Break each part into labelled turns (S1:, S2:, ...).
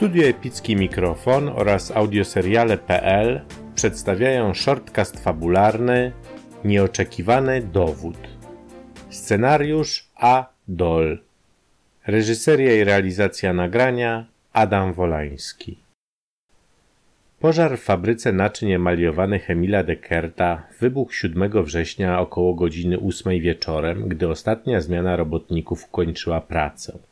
S1: Studio Epicki Mikrofon oraz audioseriale.pl przedstawiają shortcast fabularny Nieoczekiwany dowód. Scenariusz A. Dol. Reżyseria i realizacja nagrania Adam Wolański. Pożar w fabryce naczyń emaliowanych Emila Deckerta wybuchł 7 września około godziny 8 wieczorem, gdy ostatnia zmiana robotników kończyła pracę.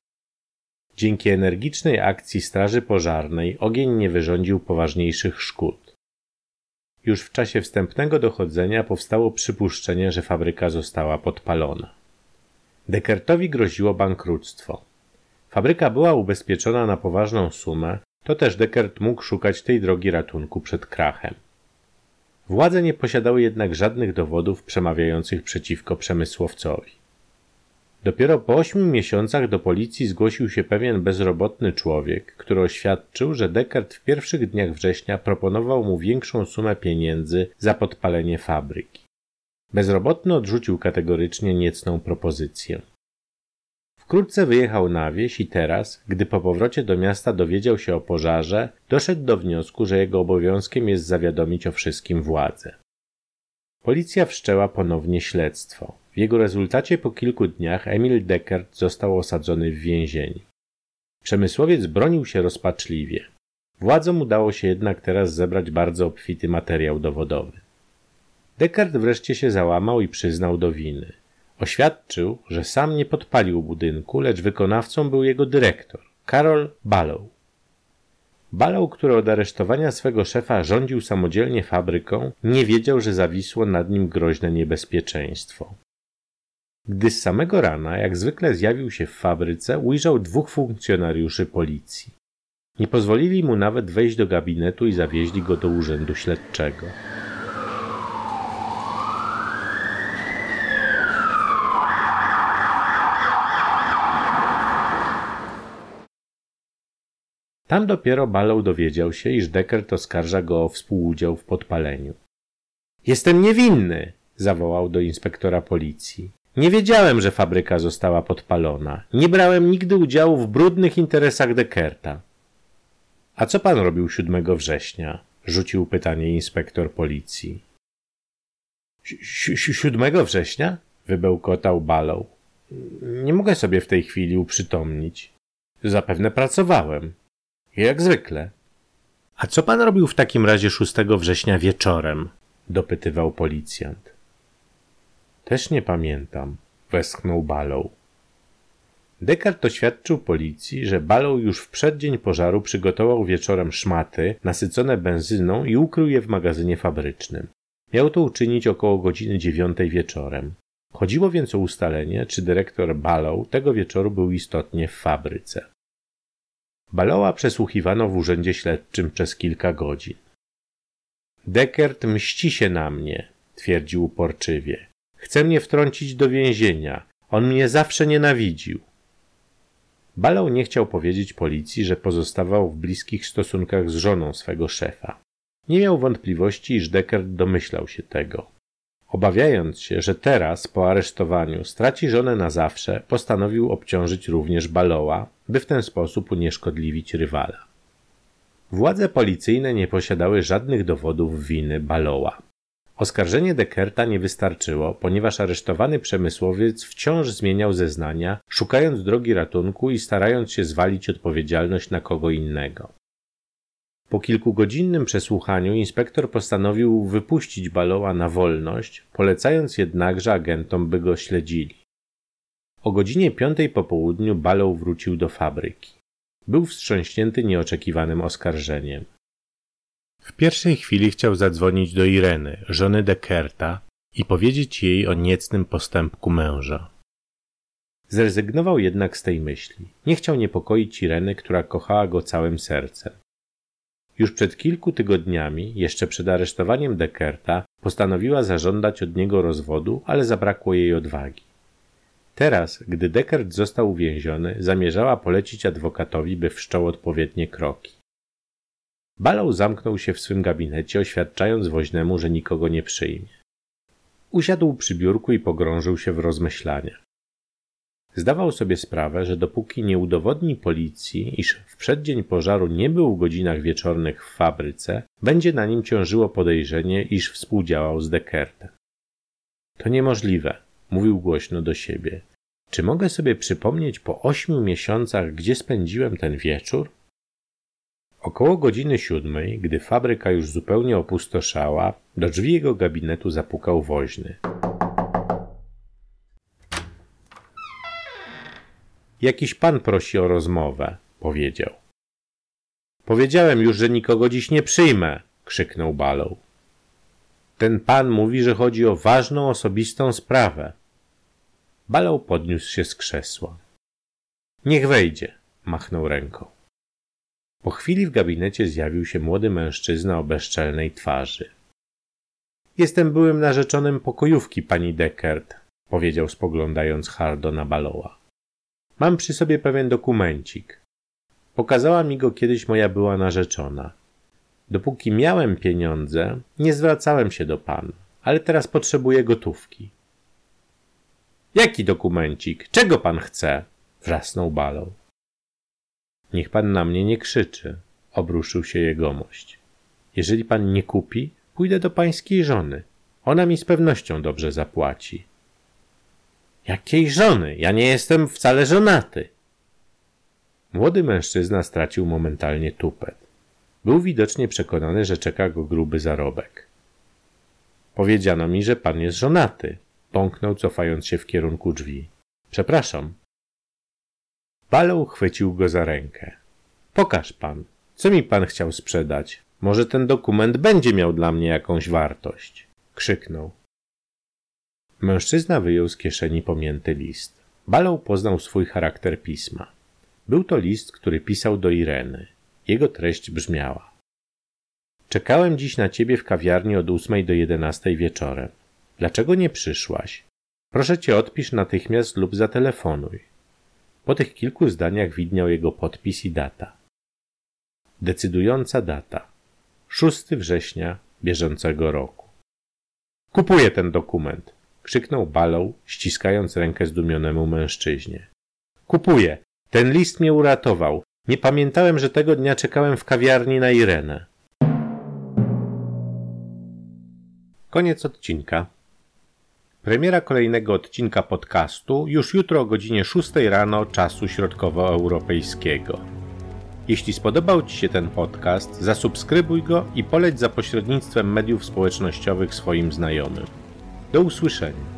S1: Dzięki energicznej akcji Straży Pożarnej ogień nie wyrządził poważniejszych szkód. Już w czasie wstępnego dochodzenia powstało przypuszczenie, że fabryka została podpalona. Dekertowi groziło bankructwo. Fabryka była ubezpieczona na poważną sumę, to też Dekert mógł szukać tej drogi ratunku przed krachem. Władze nie posiadały jednak żadnych dowodów przemawiających przeciwko przemysłowcowi. Dopiero po ośmiu miesiącach do policji zgłosił się pewien bezrobotny człowiek, który oświadczył, że Dekart w pierwszych dniach września proponował mu większą sumę pieniędzy za podpalenie fabryki. Bezrobotny odrzucił kategorycznie niecną propozycję. Wkrótce wyjechał na wieś i teraz, gdy po powrocie do miasta dowiedział się o pożarze, doszedł do wniosku, że jego obowiązkiem jest zawiadomić o wszystkim władzę. Policja wszczęła ponownie śledztwo. W jego rezultacie po kilku dniach Emil Deckert został osadzony w więzieniu. Przemysłowiec bronił się rozpaczliwie. Władzom udało się jednak teraz zebrać bardzo obfity materiał dowodowy. Deckert wreszcie się załamał i przyznał do winy. Oświadczył, że sam nie podpalił budynku, lecz wykonawcą był jego dyrektor, Karol Balow. Balow, który od aresztowania swego szefa rządził samodzielnie fabryką, nie wiedział, że zawisło nad nim groźne niebezpieczeństwo. Gdy z samego rana, jak zwykle zjawił się w fabryce, ujrzał dwóch funkcjonariuszy policji. Nie pozwolili mu nawet wejść do gabinetu i zawieźli go do urzędu śledczego. Tam dopiero Balow dowiedział się, iż Deckert oskarża go o współudział w podpaleniu. Jestem niewinny! zawołał do inspektora policji. Nie wiedziałem, że fabryka została podpalona. Nie brałem nigdy udziału w brudnych interesach Deckerta. A co pan robił 7 września? rzucił pytanie inspektor policji. 7 września? wybełkotał Balow. Nie mogę sobie w tej chwili uprzytomnić. Zapewne pracowałem. Jak zwykle. A co pan robił w takim razie 6 września wieczorem? dopytywał policjant. Też nie pamiętam, westchnął Balow. Dekart oświadczył policji, że Balow już w przeddzień pożaru przygotował wieczorem szmaty nasycone benzyną i ukrył je w magazynie fabrycznym. Miał to uczynić około godziny dziewiątej wieczorem. Chodziło więc o ustalenie, czy dyrektor Balow tego wieczoru był istotnie w fabryce. Baloła przesłuchiwano w urzędzie śledczym przez kilka godzin. Dekert mści się na mnie, twierdził uporczywie. Chce mnie wtrącić do więzienia. On mnie zawsze nienawidził. Balow nie chciał powiedzieć policji, że pozostawał w bliskich stosunkach z żoną swego szefa. Nie miał wątpliwości, iż Deckert domyślał się tego. Obawiając się, że teraz, po aresztowaniu, straci żonę na zawsze, postanowił obciążyć również Baloła, by w ten sposób unieszkodliwić rywala. Władze policyjne nie posiadały żadnych dowodów winy Baloła. Oskarżenie Dekerta nie wystarczyło, ponieważ aresztowany przemysłowiec wciąż zmieniał zeznania, szukając drogi ratunku i starając się zwalić odpowiedzialność na kogo innego. Po kilkugodzinnym przesłuchaniu inspektor postanowił wypuścić Baloła na wolność, polecając jednakże agentom, by go śledzili. O godzinie piątej po południu Balow wrócił do fabryki. Był wstrząśnięty nieoczekiwanym oskarżeniem. W pierwszej chwili chciał zadzwonić do Ireny, żony Dekerta, i powiedzieć jej o niecnym postępku męża. Zrezygnował jednak z tej myśli. Nie chciał niepokoić Ireny, która kochała go całym sercem. Już przed kilku tygodniami, jeszcze przed aresztowaniem Dekerta, postanowiła zażądać od niego rozwodu, ale zabrakło jej odwagi. Teraz, gdy Dekert został uwięziony, zamierzała polecić adwokatowi, by wszczął odpowiednie kroki. Balow zamknął się w swym gabinecie, oświadczając woźnemu, że nikogo nie przyjmie. Usiadł przy biurku i pogrążył się w rozmyślaniach. Zdawał sobie sprawę, że dopóki nie udowodni policji, iż w przeddzień pożaru nie był w godzinach wieczornych w fabryce, będzie na nim ciążyło podejrzenie, iż współdziałał z Dekertem. To niemożliwe, mówił głośno do siebie. Czy mogę sobie przypomnieć po ośmiu miesiącach, gdzie spędziłem ten wieczór? Około godziny siódmej, gdy fabryka już zupełnie opustoszała, do drzwi jego gabinetu zapukał woźny. Jakiś pan prosi o rozmowę, powiedział. Powiedziałem już, że nikogo dziś nie przyjmę, krzyknął Balą. Ten pan mówi, że chodzi o ważną osobistą sprawę. Balał podniósł się z krzesła. Niech wejdzie, machnął ręką. Po chwili w gabinecie zjawił się młody mężczyzna o bezczelnej twarzy. Jestem byłym narzeczonym pokojówki pani Deckert, powiedział spoglądając hardo na Baloła. Mam przy sobie pewien dokumencik. Pokazała mi go kiedyś moja była narzeczona. Dopóki miałem pieniądze, nie zwracałem się do pana, ale teraz potrzebuję gotówki. Jaki dokumencik? Czego pan chce? wrzasnął Balą. Niech pan na mnie nie krzyczy, obruszył się jegomość. Jeżeli pan nie kupi, pójdę do pańskiej żony. Ona mi z pewnością dobrze zapłaci. Jakiej żony? Ja nie jestem wcale żonaty. Młody mężczyzna stracił momentalnie tupet. Był widocznie przekonany, że czeka go gruby zarobek. Powiedziano mi, że pan jest żonaty, bąknął cofając się w kierunku drzwi. Przepraszam. Balą chwycił go za rękę. Pokaż pan, co mi pan chciał sprzedać? Może ten dokument będzie miał dla mnie jakąś wartość. Krzyknął. Mężczyzna wyjął z kieszeni pomięty list. Balą poznał swój charakter pisma. Był to list, który pisał do Ireny. Jego treść brzmiała: Czekałem dziś na ciebie w kawiarni od ósmej do jedenastej wieczorem. Dlaczego nie przyszłaś? Proszę cię odpisz natychmiast lub zatelefonuj. Po tych kilku zdaniach widniał jego podpis i data. Decydująca data. 6 września bieżącego roku. Kupuję ten dokument, krzyknął Balą, ściskając rękę zdumionemu mężczyźnie. Kupuję. Ten list mnie uratował. Nie pamiętałem, że tego dnia czekałem w kawiarni na Irenę. Koniec odcinka. Premiera kolejnego odcinka podcastu już jutro o godzinie 6 rano czasu środkowoeuropejskiego. Jeśli spodobał Ci się ten podcast, zasubskrybuj go i poleć za pośrednictwem mediów społecznościowych swoim znajomym. Do usłyszenia.